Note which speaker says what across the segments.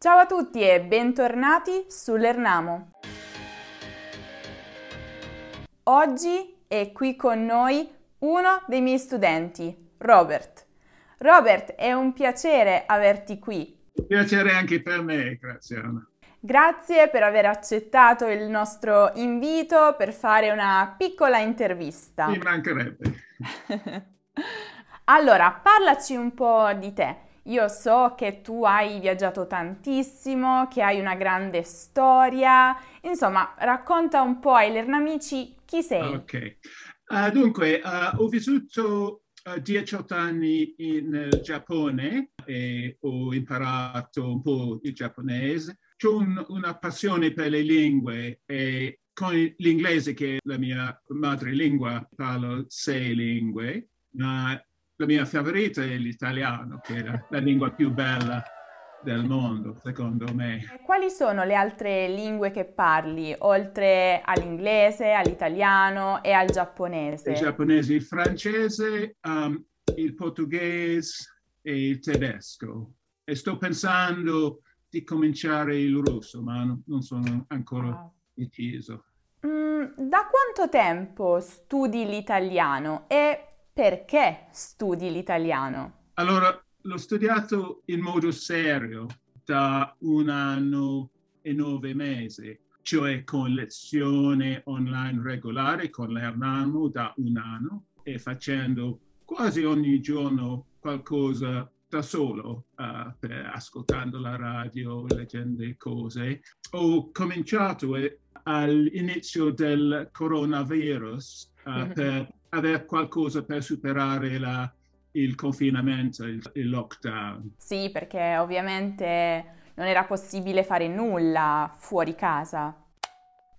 Speaker 1: Ciao a tutti e bentornati sull'Ernamo. Oggi è qui con noi uno dei miei studenti, Robert. Robert, è un piacere averti qui.
Speaker 2: Piacere anche per me, grazie Anna.
Speaker 1: Grazie per aver accettato il nostro invito per fare una piccola intervista.
Speaker 2: Mi mancherebbe.
Speaker 1: allora, parlaci un po' di te. Io so che tu hai viaggiato tantissimo, che hai una grande storia. Insomma, racconta un po' ai Lernamici chi sei.
Speaker 2: Ok. Uh, dunque, uh, ho vissuto uh, eh, 18 anni in Giappone e ho imparato un po' il giapponese. Ho un, una passione per le lingue e con l'inglese, che è la mia madrelingua, parlo sei lingue, ma la mia favorita è l'italiano, che è la, la lingua più bella del mondo, secondo me.
Speaker 1: Quali sono le altre lingue che parli, oltre all'inglese, all'italiano e al giapponese?
Speaker 2: Il giapponese, il francese, um, il portoghese e il tedesco. E sto pensando di cominciare il russo, ma non sono ancora wow. deciso.
Speaker 1: Mm, da quanto tempo studi l'italiano e perché studi l'italiano?
Speaker 2: Allora, l'ho studiato in modo serio da un anno e nove mesi, cioè con lezione online regolare con l'Ernamo da un anno e facendo quasi ogni giorno qualcosa da solo, uh, per, ascoltando la radio, leggendo cose. Ho cominciato eh, all'inizio del coronavirus uh, per avere qualcosa per superare la, il confinamento, il, il lockdown.
Speaker 1: Sì, perché ovviamente non era possibile fare nulla fuori casa.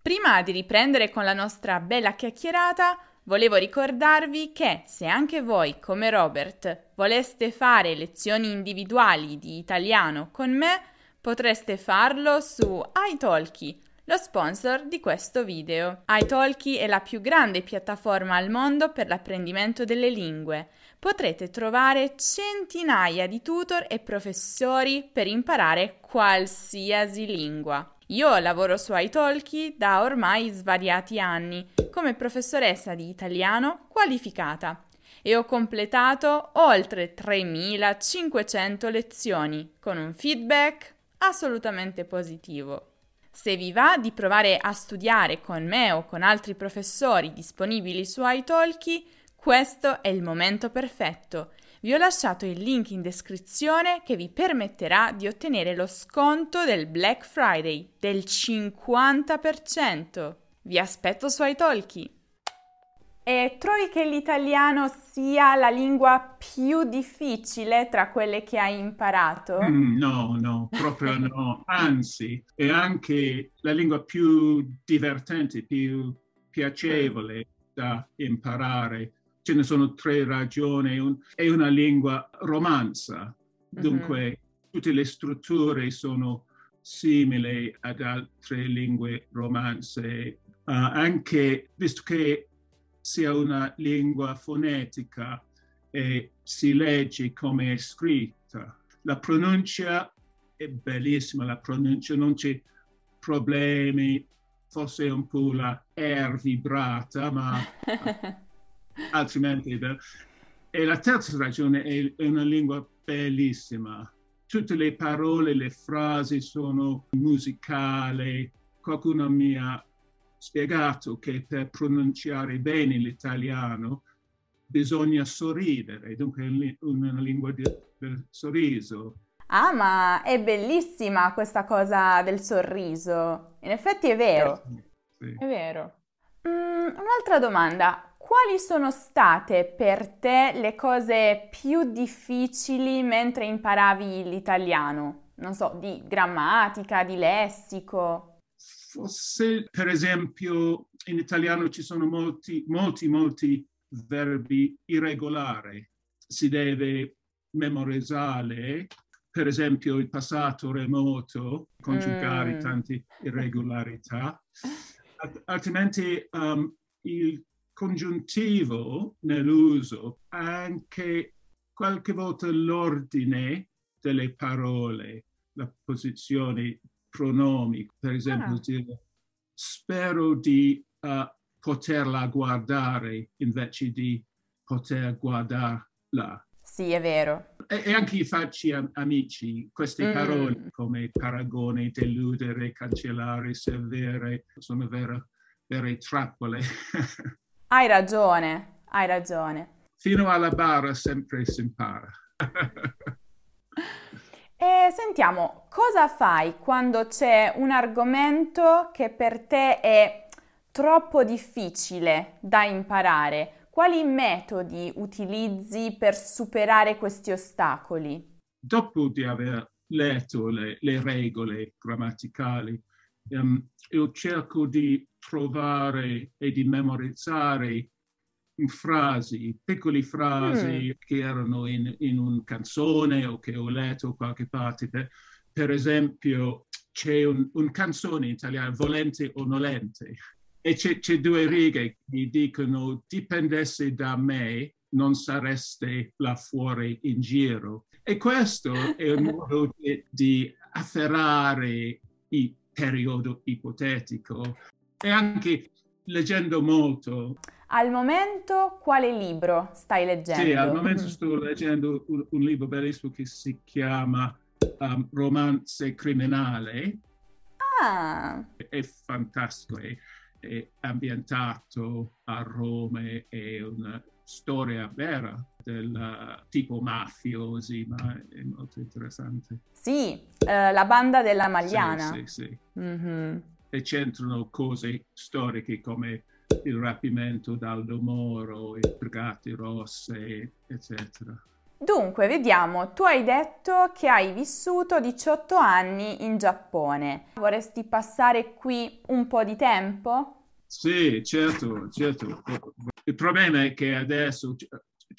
Speaker 1: Prima di riprendere con la nostra bella chiacchierata, volevo ricordarvi che se anche voi, come Robert, voleste fare lezioni individuali di italiano con me, potreste farlo su iTalki lo sponsor di questo video. iTalki è la più grande piattaforma al mondo per l'apprendimento delle lingue. Potrete trovare centinaia di tutor e professori per imparare qualsiasi lingua. Io lavoro su iTalki da ormai svariati anni come professoressa di italiano qualificata e ho completato oltre 3500 lezioni con un feedback assolutamente positivo. Se vi va di provare a studiare con me o con altri professori disponibili su iTalki, questo è il momento perfetto. Vi ho lasciato il link in descrizione che vi permetterà di ottenere lo sconto del Black Friday del 50%. Vi aspetto su iTalki! E trovi che l'italiano sia la lingua più difficile tra quelle che hai imparato?
Speaker 2: Mm, no, no, proprio no. Anzi, è anche la lingua più divertente, più piacevole da imparare. Ce ne sono tre ragioni. Un, è una lingua romanza, dunque mm-hmm. tutte le strutture sono simili ad altre lingue romanze. Uh, anche visto che sia una lingua fonetica e si legge come è scritta. La pronuncia è bellissima, la pronuncia non c'è problemi, forse un po' la R vibrata, ma altrimenti è bello. E la terza ragione è, è una lingua bellissima. Tutte le parole, le frasi sono musicali. Qualcuno mi ha spiegato che per pronunciare bene l'italiano bisogna sorridere, dunque è una lingua del sorriso.
Speaker 1: Ah, ma è bellissima questa cosa del sorriso. In effetti è vero. Sì. È vero. Mm, un'altra domanda. Quali sono state per te le cose più difficili mentre imparavi l'italiano? Non so, di grammatica, di lessico?
Speaker 2: Forse, per esempio, in italiano ci sono molti, molti, molti verbi irregolari. Si deve memorizzare, per esempio, il passato remoto, congiugare mm. tante irregolarità. Altrimenti um, il congiuntivo nell'uso, anche qualche volta l'ordine delle parole la posizione pronomi, per esempio ah. dire spero di uh, poterla guardare invece di poter guardarla.
Speaker 1: Sì, è vero.
Speaker 2: E, e anche i facci am- amici, queste mm. parole come paragone, deludere, cancellare, severe, sono vere, vere trappole.
Speaker 1: hai ragione, hai ragione.
Speaker 2: Fino alla barra sempre si impara.
Speaker 1: Sentiamo, cosa fai quando c'è un argomento che per te è troppo difficile da imparare? Quali metodi utilizzi per superare questi ostacoli?
Speaker 2: Dopo di aver letto le, le regole grammaticali, um, io cerco di trovare e di memorizzare frasi, piccole frasi mm. che erano in, in una canzone o che ho letto qualche parte. Per, per esempio, c'è un, un canzone italiano, volente o nolente, e c'è, c'è due righe che dicono dipendesse da me non sareste là fuori in giro. E questo è un modo di, di afferrare il periodo ipotetico e anche leggendo molto.
Speaker 1: Al momento quale libro stai leggendo?
Speaker 2: Sì, al momento sto leggendo un, un libro bellissimo che si chiama um, Romance criminale.
Speaker 1: Ah!
Speaker 2: È fantastico, è, è ambientato a Roma, è una storia vera del tipo mafiosi, ma è molto interessante.
Speaker 1: Sì, eh, la banda della Magliana.
Speaker 2: Sì, sì, sì. Mm-hmm. E c'entrano cose storiche come il rapimento d'Aldo Moro, i Brigate Rosse, eccetera.
Speaker 1: Dunque, vediamo, tu hai detto che hai vissuto 18 anni in Giappone. Vorresti passare qui un po' di tempo?
Speaker 2: Sì, certo, certo. Il problema è che adesso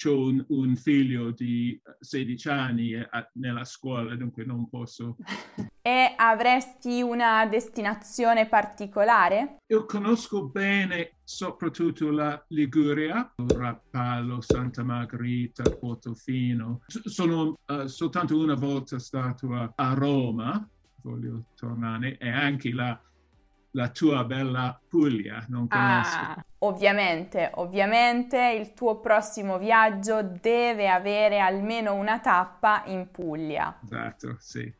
Speaker 2: ho un, un, figlio di 16 anni nella scuola, dunque non posso.
Speaker 1: E avresti una destinazione particolare?
Speaker 2: Io conosco bene soprattutto la Liguria, Rapallo, Santa Margherita, Portofino. Sono uh, soltanto una volta stato a, a Roma, voglio tornare, e anche la la tua bella Puglia, non conosco. Ah,
Speaker 1: ovviamente, ovviamente il tuo prossimo viaggio deve avere almeno una tappa in Puglia.
Speaker 2: Esatto, sì.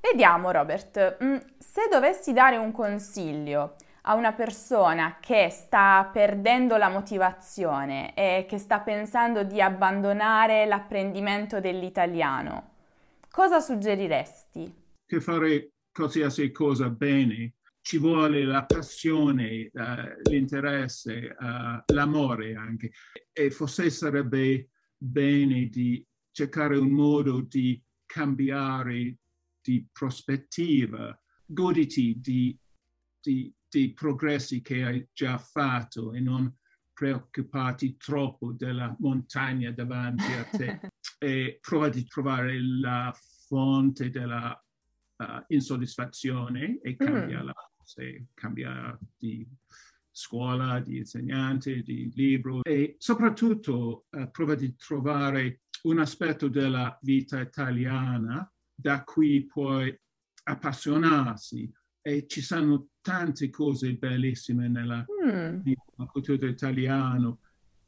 Speaker 1: Vediamo Robert, mm, se dovessi dare un consiglio a una persona che sta perdendo la motivazione e che sta pensando di abbandonare l'apprendimento dell'italiano, cosa suggeriresti?
Speaker 2: Che fare qualsiasi cosa bene ci vuole la passione, uh, l'interesse, uh, l'amore anche. E forse sarebbe bene di cercare un modo di cambiare di prospettiva, goditi di, di, di progressi che hai già fatto e non preoccuparti troppo della montagna davanti a te e prova di trovare la fonte della uh, insoddisfazione e cambiarla. Mm se cambia di scuola, di insegnante, di libro e soprattutto eh, prova di trovare un aspetto della vita italiana da cui puoi appassionarsi e ci sono tante cose bellissime nella mm. cultura italiana,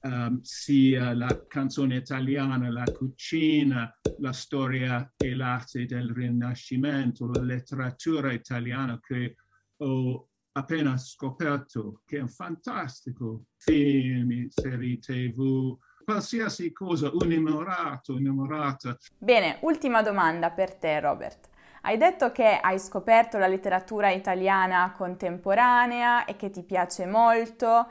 Speaker 2: um, sia la canzone italiana, la cucina, la storia e l'arte del Rinascimento, la letteratura italiana che ho appena scoperto che è un fantastico film, serie tv, qualsiasi cosa, un innamorato, innamorata.
Speaker 1: Bene, ultima domanda per te Robert. Hai detto che hai scoperto la letteratura italiana contemporanea e che ti piace molto,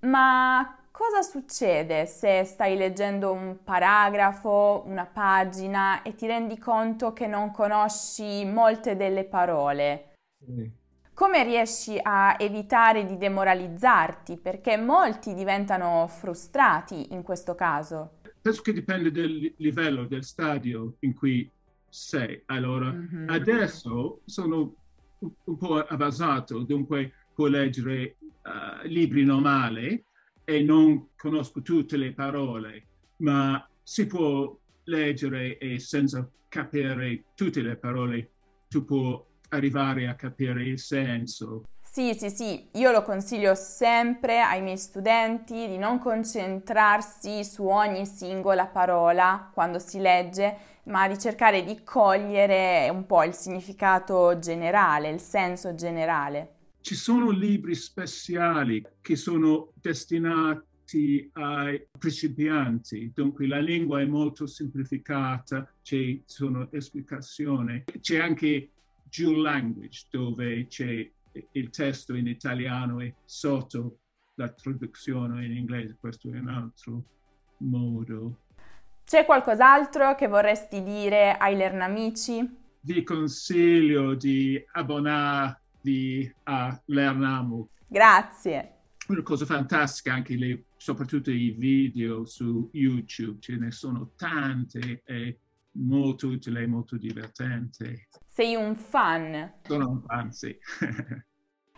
Speaker 1: ma cosa succede se stai leggendo un paragrafo, una pagina e ti rendi conto che non conosci molte delle parole? Sì. Come riesci a evitare di demoralizzarti? Perché molti diventano frustrati in questo caso.
Speaker 2: Penso che dipende dal livello, del stadio in cui sei. Allora, mm-hmm. adesso sono un po' avanzato, dunque può leggere uh, libri normali e non conosco tutte le parole, ma si può leggere e senza capire tutte le parole tu puoi arrivare a capire il senso.
Speaker 1: Sì, sì, sì, io lo consiglio sempre ai miei studenti di non concentrarsi su ogni singola parola quando si legge, ma di cercare di cogliere un po' il significato generale, il senso generale.
Speaker 2: Ci sono libri speciali che sono destinati ai principianti, dunque la lingua è molto semplificata, ci sono esplicazioni. C'è anche Dual Language dove c'è il testo in italiano e sotto la traduzione in inglese, questo è un altro modo.
Speaker 1: C'è qualcos'altro che vorresti dire ai Lernamici?
Speaker 2: Vi consiglio di abbonarvi a Lernamo.
Speaker 1: Grazie.
Speaker 2: Una cosa fantastica anche le, soprattutto i video su YouTube, ce ne sono tante e molto utile e molto divertente.
Speaker 1: Sei un fan?
Speaker 2: Sono un fan, sì.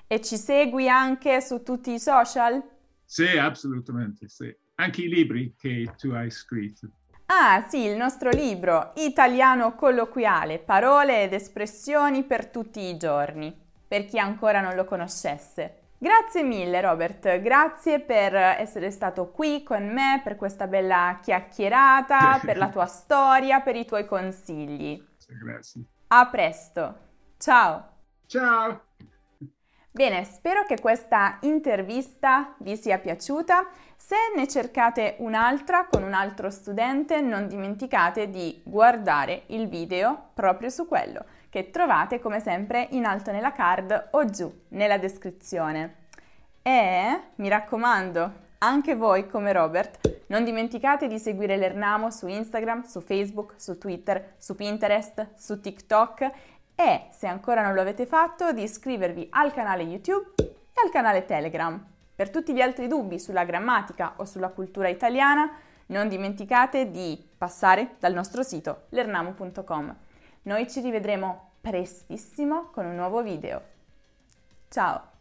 Speaker 1: e ci segui anche su tutti i social?
Speaker 2: Sì, assolutamente, sì. Anche i libri che tu hai scritto.
Speaker 1: Ah, sì, il nostro libro, Italiano colloquiale, parole ed espressioni per tutti i giorni, per chi ancora non lo conoscesse. Grazie mille Robert, grazie per essere stato qui con me, per questa bella chiacchierata, per la tua storia, per i tuoi consigli.
Speaker 2: Grazie.
Speaker 1: A presto. Ciao.
Speaker 2: Ciao.
Speaker 1: Bene, spero che questa intervista vi sia piaciuta. Se ne cercate un'altra con un altro studente, non dimenticate di guardare il video proprio su quello, che trovate come sempre in alto nella card o giù nella descrizione. E mi raccomando, anche voi come Robert, non dimenticate di seguire l'Ernamo su Instagram, su Facebook, su Twitter, su Pinterest, su TikTok e, se ancora non lo avete fatto, di iscrivervi al canale YouTube e al canale Telegram. Per tutti gli altri dubbi sulla grammatica o sulla cultura italiana, non dimenticate di passare dal nostro sito lernamo.com. Noi ci rivedremo prestissimo con un nuovo video. Ciao!